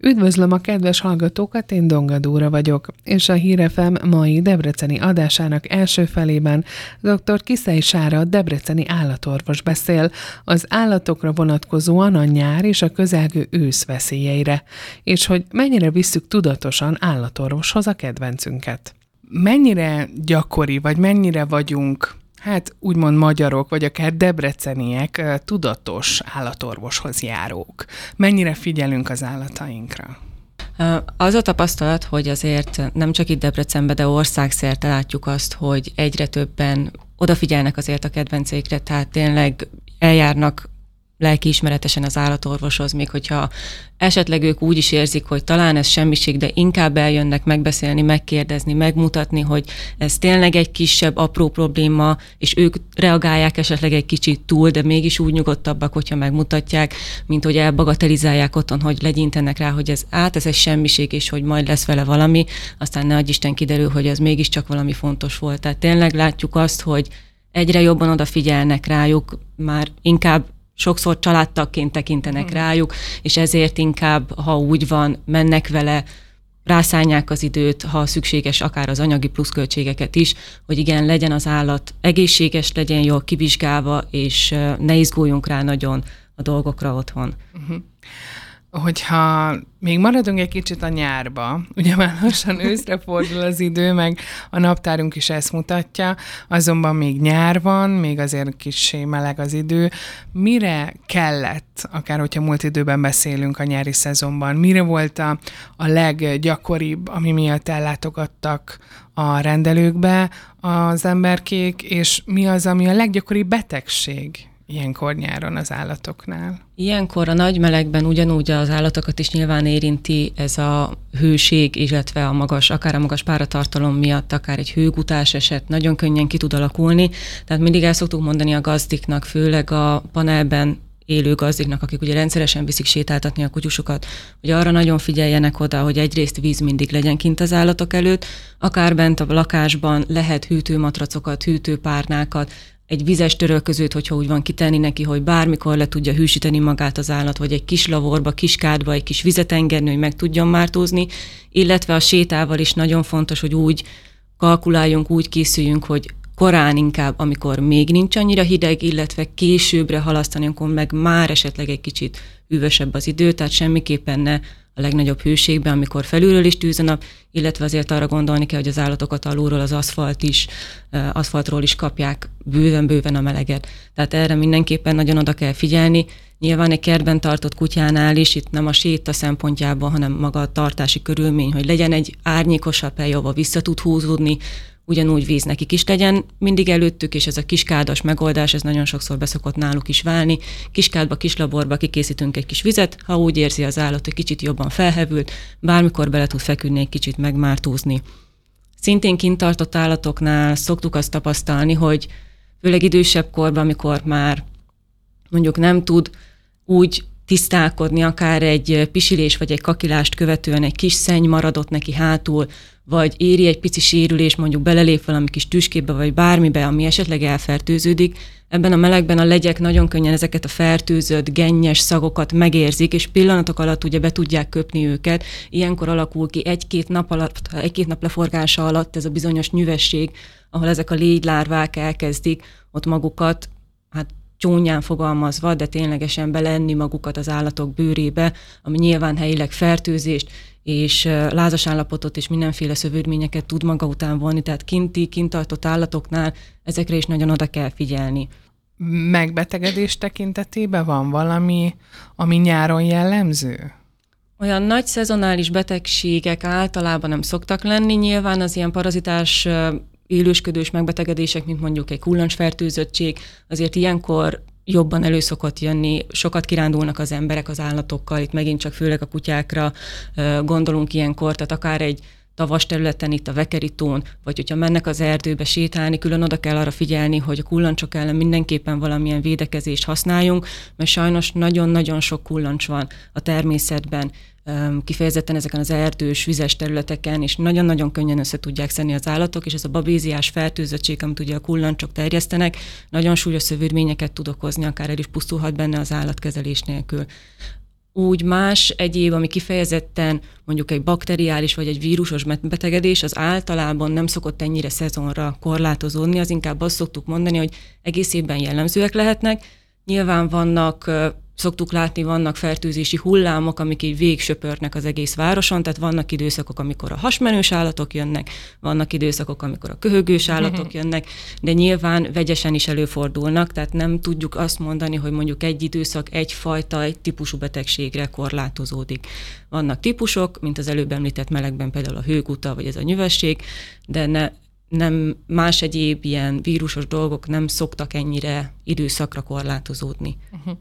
Üdvözlöm a kedves hallgatókat, én Donga Dóra vagyok, és a Hírefem mai debreceni adásának első felében dr. Kiszei Sára, debreceni állatorvos beszél az állatokra vonatkozóan a nyár és a közelgő ősz veszélyeire, és hogy mennyire visszük tudatosan állatorvoshoz a kedvencünket. Mennyire gyakori, vagy mennyire vagyunk hát úgymond magyarok, vagy akár debreceniek tudatos állatorvoshoz járók? Mennyire figyelünk az állatainkra? Az a tapasztalat, hogy azért nem csak itt Debrecenben, de országszerte látjuk azt, hogy egyre többen odafigyelnek azért a kedvenceikre, tehát tényleg eljárnak lelkiismeretesen az állatorvoshoz, még hogyha esetleg ők úgy is érzik, hogy talán ez semmiség, de inkább eljönnek megbeszélni, megkérdezni, megmutatni, hogy ez tényleg egy kisebb, apró probléma, és ők reagálják esetleg egy kicsit túl, de mégis úgy nyugodtabbak, hogyha megmutatják, mint hogy elbagatelizálják otthon, hogy legyintenek rá, hogy ez át, ez egy semmiség, és hogy majd lesz vele valami, aztán ne Isten kiderül, hogy ez mégiscsak valami fontos volt. Tehát tényleg látjuk azt, hogy egyre jobban odafigyelnek rájuk, már inkább sokszor családtagként tekintenek hmm. rájuk, és ezért inkább, ha úgy van, mennek vele, rászánják az időt, ha szükséges, akár az anyagi pluszköltségeket is, hogy igen, legyen az állat egészséges, legyen jól kivizsgálva, és ne izguljunk rá nagyon a dolgokra otthon. Uh-huh hogyha még maradunk egy kicsit a nyárba, ugye már lassan őszre fordul az idő, meg a naptárunk is ezt mutatja, azonban még nyár van, még azért kis meleg az idő. Mire kellett, akár hogyha múlt időben beszélünk a nyári szezonban, mire volt a, a leggyakoribb, ami miatt ellátogattak a rendelőkbe az emberkék, és mi az, ami a leggyakoribb betegség ilyenkor nyáron az állatoknál? Ilyenkor a nagy melegben ugyanúgy az állatokat is nyilván érinti ez a hőség, illetve a magas, akár a magas páratartalom miatt, akár egy hőgutás eset nagyon könnyen ki tud alakulni. Tehát mindig el szoktuk mondani a gazdiknak, főleg a panelben élő gazdiknak, akik ugye rendszeresen viszik sétáltatni a kutyusokat, hogy arra nagyon figyeljenek oda, hogy egyrészt víz mindig legyen kint az állatok előtt, akár bent a lakásban lehet hűtőmatracokat, hűtőpárnákat, egy vizes törölközőt, hogyha úgy van kitenni neki, hogy bármikor le tudja hűsíteni magát az állat, vagy egy kis lavorba, kis kádba, egy kis vizet engedni, hogy meg tudjon mártózni, illetve a sétával is nagyon fontos, hogy úgy kalkuláljunk, úgy készüljünk, hogy korán inkább, amikor még nincs annyira hideg, illetve későbbre halasztani, amikor meg már esetleg egy kicsit üvösebb az idő, tehát semmiképpen ne a legnagyobb hőségben, amikor felülről is tűz a nap, illetve azért arra gondolni kell, hogy az állatokat alulról az aszfalt is, aszfaltról is kapják bőven-bőven a meleget. Tehát erre mindenképpen nagyon oda kell figyelni. Nyilván egy kertben tartott kutyánál is, itt nem a séta szempontjában, hanem maga a tartási körülmény, hogy legyen egy árnyékosabb hely, ahova vissza tud húzódni, ugyanúgy víz nekik is legyen mindig előttük, és ez a kiskádas megoldás, ez nagyon sokszor beszokott náluk is válni. Kiskádba, kislaborba kikészítünk egy kis vizet, ha úgy érzi az állat, hogy kicsit jobban felhevült, bármikor bele tud feküdni, egy kicsit megmártózni. Szintén kint tartott állatoknál szoktuk azt tapasztalni, hogy főleg idősebb korban, amikor már mondjuk nem tud úgy tisztálkodni, akár egy pisilés vagy egy kakilást követően egy kis szenny maradott neki hátul, vagy éri egy pici sérülés, mondjuk belelép valami kis tüskébe, vagy bármibe, ami esetleg elfertőződik, ebben a melegben a legyek nagyon könnyen ezeket a fertőzött, gennyes szagokat megérzik, és pillanatok alatt ugye be tudják köpni őket. Ilyenkor alakul ki egy-két nap alatt, egy-két nap leforgása alatt ez a bizonyos nyüvesség, ahol ezek a légylárvák elkezdik ott magukat csúnyán fogalmazva, de ténylegesen belenni magukat az állatok bőrébe, ami nyilván helyileg fertőzést és lázas állapotot és mindenféle szövődményeket tud maga után vonni, tehát kinti, kintartott állatoknál ezekre is nagyon oda kell figyelni. Megbetegedés tekintetében van valami, ami nyáron jellemző? Olyan nagy szezonális betegségek általában nem szoktak lenni, nyilván az ilyen parazitás élősködős megbetegedések, mint mondjuk egy kullancsfertőzöttség, azért ilyenkor jobban elő szokott jönni, sokat kirándulnak az emberek az állatokkal, itt megint csak főleg a kutyákra gondolunk ilyenkor, tehát akár egy tavas területen, itt a Vekeritón, vagy hogyha mennek az erdőbe sétálni, külön oda kell arra figyelni, hogy a kullancsok ellen mindenképpen valamilyen védekezést használjunk, mert sajnos nagyon-nagyon sok kullancs van a természetben, kifejezetten ezeken az erdős, vizes területeken, és nagyon-nagyon könnyen össze tudják szedni az állatok, és ez a babéziás fertőzöttség, amit ugye a kullancsok terjesztenek, nagyon súlyos szövődményeket tud okozni, akár el is pusztulhat benne az állatkezelés nélkül. úgy más egyéb, ami kifejezetten mondjuk egy bakteriális vagy egy vírusos betegedés, az általában nem szokott ennyire szezonra korlátozódni, az inkább azt szoktuk mondani, hogy egész évben jellemzőek lehetnek. Nyilván vannak szoktuk látni, vannak fertőzési hullámok, amik így végsöpörnek az egész városon, tehát vannak időszakok, amikor a hasmenős állatok jönnek, vannak időszakok, amikor a köhögős állatok jönnek, de nyilván vegyesen is előfordulnak, tehát nem tudjuk azt mondani, hogy mondjuk egy időszak egyfajta, egy típusú betegségre korlátozódik. Vannak típusok, mint az előbb említett melegben például a hőguta, vagy ez a nyüvesség, de ne, nem más egyéb ilyen vírusos dolgok nem szoktak ennyire időszakra korlátozódni. Uh-huh.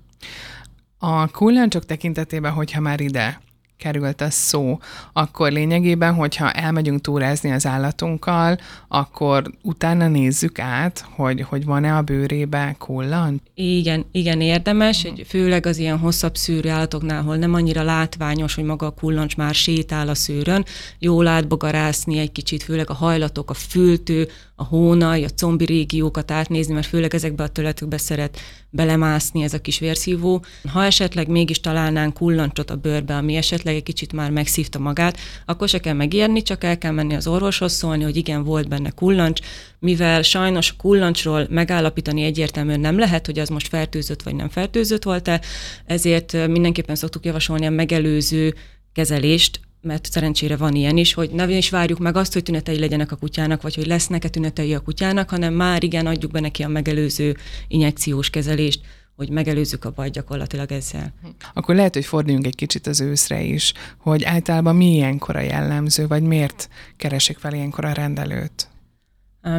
A kullancsok tekintetében, hogyha már ide került a szó, akkor lényegében, hogyha elmegyünk túrázni az állatunkkal, akkor utána nézzük át, hogy, hogy van-e a bőrébe kullancs? Igen, igen, érdemes, egy, főleg az ilyen hosszabb szűrű állatoknál, ahol nem annyira látványos, hogy maga a kullancs már sétál a szőrön, jól átbogarászni egy kicsit, főleg a hajlatok, a fültő, a hónaj, a combi régiókat átnézni, mert főleg ezekbe a területekbe szeret belemászni ez a kis vérszívó. Ha esetleg mégis találnánk kullancsot a bőrbe, ami esetleg egy kicsit már megszívta magát, akkor se kell megijedni, csak el kell menni az orvoshoz szólni, hogy igen, volt benne kullancs, mivel sajnos kullancsról megállapítani egyértelműen nem lehet, hogy az most fertőzött vagy nem fertőzött volt-e, ezért mindenképpen szoktuk javasolni a megelőző kezelést, mert szerencsére van ilyen is, hogy ne is várjuk meg azt, hogy tünetei legyenek a kutyának, vagy hogy lesznek-e tünetei a kutyának, hanem már igen, adjuk be neki a megelőző injekciós kezelést, hogy megelőzzük a bajt gyakorlatilag ezzel. Akkor lehet, hogy forduljunk egy kicsit az őszre is, hogy általában mi ilyenkor a jellemző, vagy miért keresik fel ilyenkor a rendelőt?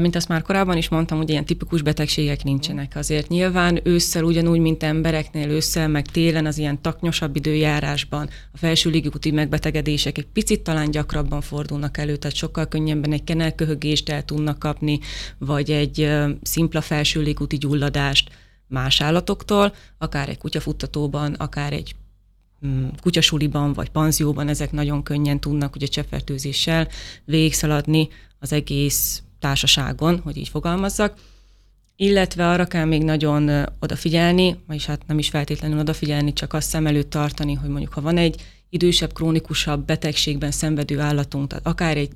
Mint azt már korábban is mondtam, hogy ilyen tipikus betegségek nincsenek. Azért nyilván ősszel ugyanúgy, mint embereknél ősszel, meg télen az ilyen taknyosabb időjárásban a felső légúti megbetegedések egy picit talán gyakrabban fordulnak elő, tehát sokkal könnyebben egy kenelköhögést el tudnak kapni, vagy egy szimpla felső légúti gyulladást más állatoktól, akár egy kutyafuttatóban, akár egy mm, kutyasuliban vagy panzióban ezek nagyon könnyen tudnak ugye cseppfertőzéssel végigszaladni az egész társaságon, hogy így fogalmazzak, illetve arra kell még nagyon odafigyelni, vagyis hát nem is feltétlenül odafigyelni, csak azt szem előtt tartani, hogy mondjuk ha van egy idősebb, krónikusabb betegségben szenvedő állatunk, tehát akár egy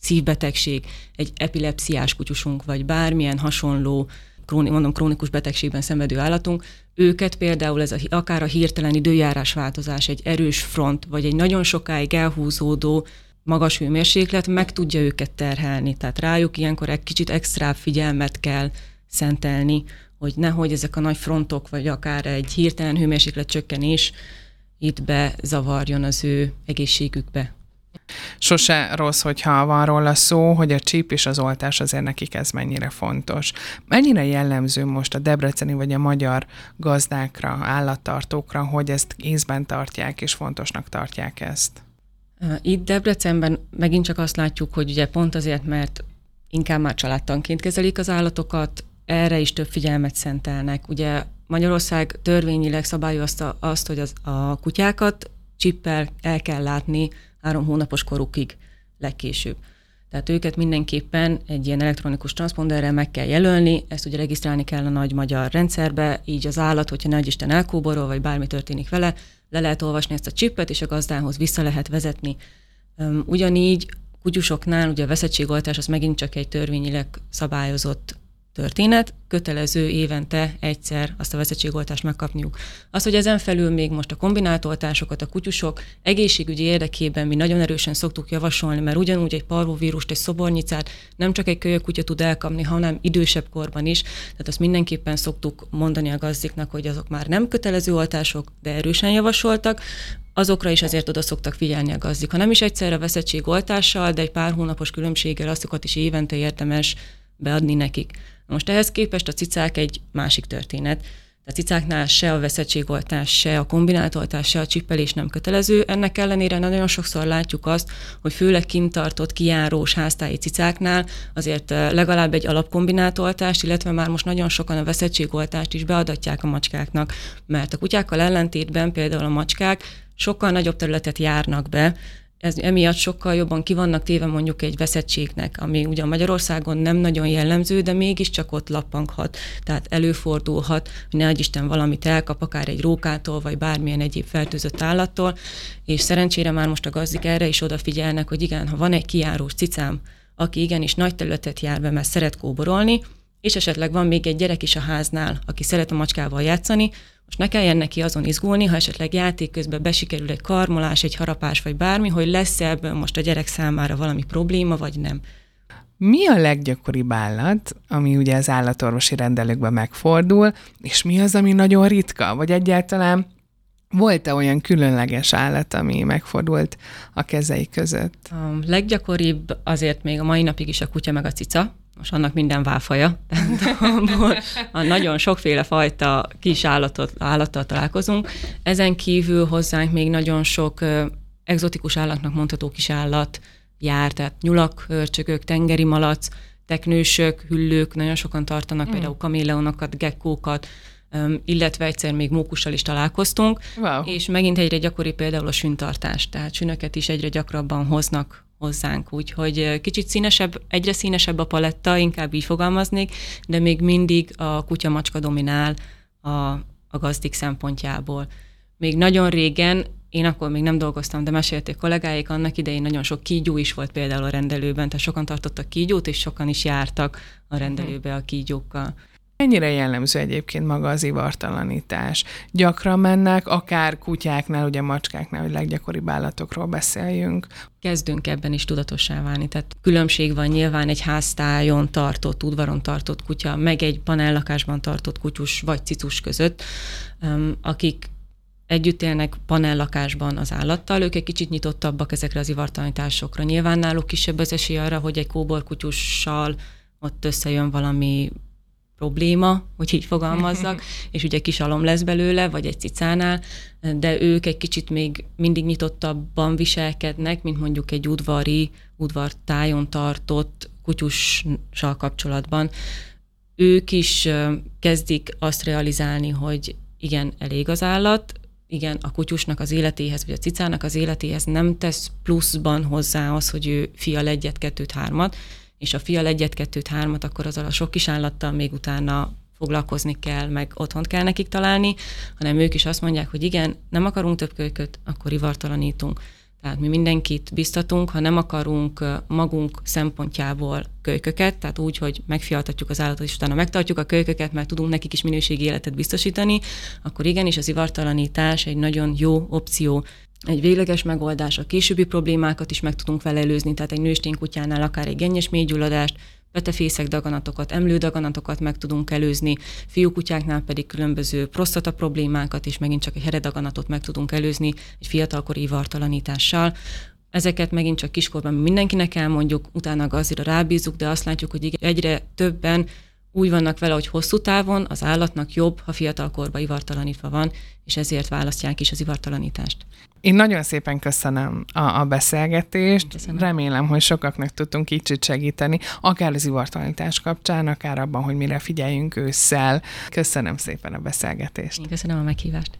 szívbetegség, egy epilepsziás kutyusunk, vagy bármilyen hasonló, króni, mondom, krónikus betegségben szenvedő állatunk, őket például ez a, akár a hirtelen időjárás változás, egy erős front, vagy egy nagyon sokáig elhúzódó magas hőmérséklet meg tudja őket terhelni. Tehát rájuk ilyenkor egy kicsit extra figyelmet kell szentelni, hogy nehogy ezek a nagy frontok, vagy akár egy hirtelen hőmérséklet csökkenés itt bezavarjon az ő egészségükbe. Sose rossz, hogyha van róla szó, hogy a csíp és az oltás azért nekik ez mennyire fontos. Mennyire jellemző most a debreceni vagy a magyar gazdákra, állattartókra, hogy ezt észben tartják és fontosnak tartják ezt? Itt Debrecenben megint csak azt látjuk, hogy ugye pont azért, mert inkább már családtanként kezelik az állatokat, erre is több figyelmet szentelnek. Ugye Magyarország törvényileg szabályozta azt, hogy az, a kutyákat csippel el kell látni három hónapos korukig legkésőbb. Tehát őket mindenképpen egy ilyen elektronikus transponderrel meg kell jelölni, ezt ugye regisztrálni kell a nagy magyar rendszerbe, így az állat, hogyha nagy Isten elkóborol, vagy bármi történik vele, le lehet olvasni ezt a csippet, és a gazdához vissza lehet vezetni. Ugyanígy kutyusoknál ugye a veszettségoltás az megint csak egy törvényileg szabályozott történet, kötelező évente egyszer azt a veszettségoltást megkapniuk. Az, hogy ezen felül még most a kombinált oltásokat a kutyusok egészségügyi érdekében mi nagyon erősen szoktuk javasolni, mert ugyanúgy egy parvovírust, egy szobornyicát nem csak egy kölyök kutya tud elkapni, hanem idősebb korban is. Tehát azt mindenképpen szoktuk mondani a gazdiknak, hogy azok már nem kötelező oltások, de erősen javasoltak, azokra is azért oda szoktak figyelni a gazdik. Ha nem is egyszerre veszettségoltással, de egy pár hónapos különbséggel azokat is évente érdemes beadni nekik. Most ehhez képest a cicák egy másik történet. A cicáknál se a veszettségoltás, se a kombináltoltás, se a csippelés nem kötelező. Ennek ellenére nagyon sokszor látjuk azt, hogy főleg kintartott, kijárós háztáji cicáknál azért legalább egy alapkombináltoltást, illetve már most nagyon sokan a veszettségoltást is beadatják a macskáknak, mert a kutyákkal ellentétben például a macskák sokkal nagyobb területet járnak be, ez emiatt sokkal jobban kivannak téve mondjuk egy veszettségnek, ami ugyan Magyarországon nem nagyon jellemző, de mégiscsak ott lappanghat. Tehát előfordulhat, hogy ne Isten valamit elkap, akár egy rókától, vagy bármilyen egyéb fertőzött állattól, és szerencsére már most a gazdik erre is odafigyelnek, hogy igen, ha van egy kiárós cicám, aki igenis nagy területet jár be, mert szeret kóborolni, és esetleg van még egy gyerek is a háznál, aki szeret a macskával játszani, most ne kelljen neki azon izgulni, ha esetleg játék közben besikerül egy karmolás, egy harapás, vagy bármi, hogy lesz ebből most a gyerek számára valami probléma, vagy nem. Mi a leggyakoribb állat, ami ugye az állatorvosi rendelőkben megfordul, és mi az, ami nagyon ritka, vagy egyáltalán volt-e olyan különleges állat, ami megfordult a kezei között? A leggyakoribb azért még a mai napig is a kutya meg a cica, most annak minden válfaja, a nagyon sokféle fajta kis állatot, állattal találkozunk. Ezen kívül hozzánk még nagyon sok egzotikus állatnak mondható kis állat jár, tehát nyulak, hörcsögök, tengeri malac, teknősök, hüllők, nagyon sokan tartanak, mm. például kaméleonokat, gekkókat, illetve egyszer még mókussal is találkoztunk, wow. és megint egyre gyakori például a süntartás, tehát sünöket is egyre gyakrabban hoznak hozzánk, úgyhogy kicsit színesebb, egyre színesebb a paletta, inkább így fogalmaznék, de még mindig a kutya-macska dominál a, a gazdik szempontjából. Még nagyon régen, én akkor még nem dolgoztam, de mesélték kollégáik, annak idején nagyon sok kígyó is volt például a rendelőben, tehát sokan tartottak kígyót, és sokan is jártak a rendelőbe a kígyókkal. Mennyire jellemző egyébként maga az ivartalanítás? Gyakran mennek, akár kutyáknál, ugye macskáknál, hogy leggyakoribb állatokról beszéljünk. Kezdünk ebben is tudatossá válni. Tehát különbség van nyilván egy háztájon tartott, udvaron tartott kutya, meg egy panellakásban tartott kutyus vagy cicus között, akik együtt élnek panellakásban az állattal, ők egy kicsit nyitottabbak ezekre az ivartalanításokra. Nyilván náluk kisebb az esély arra, hogy egy kóborkutyussal ott összejön valami probléma, hogy így fogalmazzak, és ugye kis alom lesz belőle, vagy egy cicánál, de ők egy kicsit még mindig nyitottabban viselkednek, mint mondjuk egy udvari, udvartájon tartott kutyussal kapcsolatban. Ők is kezdik azt realizálni, hogy igen, elég az állat, igen, a kutyusnak az életéhez, vagy a cicának az életéhez nem tesz pluszban hozzá az, hogy ő fial egyet, kettőt, hármat, és a fial egyet, kettőt, hármat, akkor azzal a sok kis állattal még utána foglalkozni kell, meg otthont kell nekik találni, hanem ők is azt mondják, hogy igen, nem akarunk több kölyköt, akkor ivartalanítunk. Tehát mi mindenkit biztatunk, ha nem akarunk magunk szempontjából kölyköket, tehát úgy, hogy megfialtatjuk az állatot, és utána megtartjuk a kölyköket, mert tudunk nekik is minőségi életet biztosítani, akkor igenis az ivartalanítás egy nagyon jó opció egy végleges megoldás, a későbbi problémákat is meg tudunk vele előzni, tehát egy nőstény kutyánál akár egy gennyes mélygyulladást, petefészek daganatokat, emlődaganatokat meg tudunk előzni, fiúkutyáknál pedig különböző prostata problémákat és megint csak egy heredaganatot meg tudunk előzni egy fiatalkori ivartalanítással. Ezeket megint csak kiskorban mindenkinek elmondjuk, utána gazdira rábízunk, de azt látjuk, hogy egyre többen úgy vannak vele, hogy hosszú távon az állatnak jobb, ha fiatalkorban ivartalanítva van, és ezért választják is az ivartalanítást. Én nagyon szépen köszönöm a, a beszélgetést. Köszönöm. Remélem, hogy sokaknak tudtunk kicsit segíteni, akár az ivartalanítás kapcsán, akár abban, hogy mire figyeljünk ősszel. Köszönöm szépen a beszélgetést. Én köszönöm a meghívást.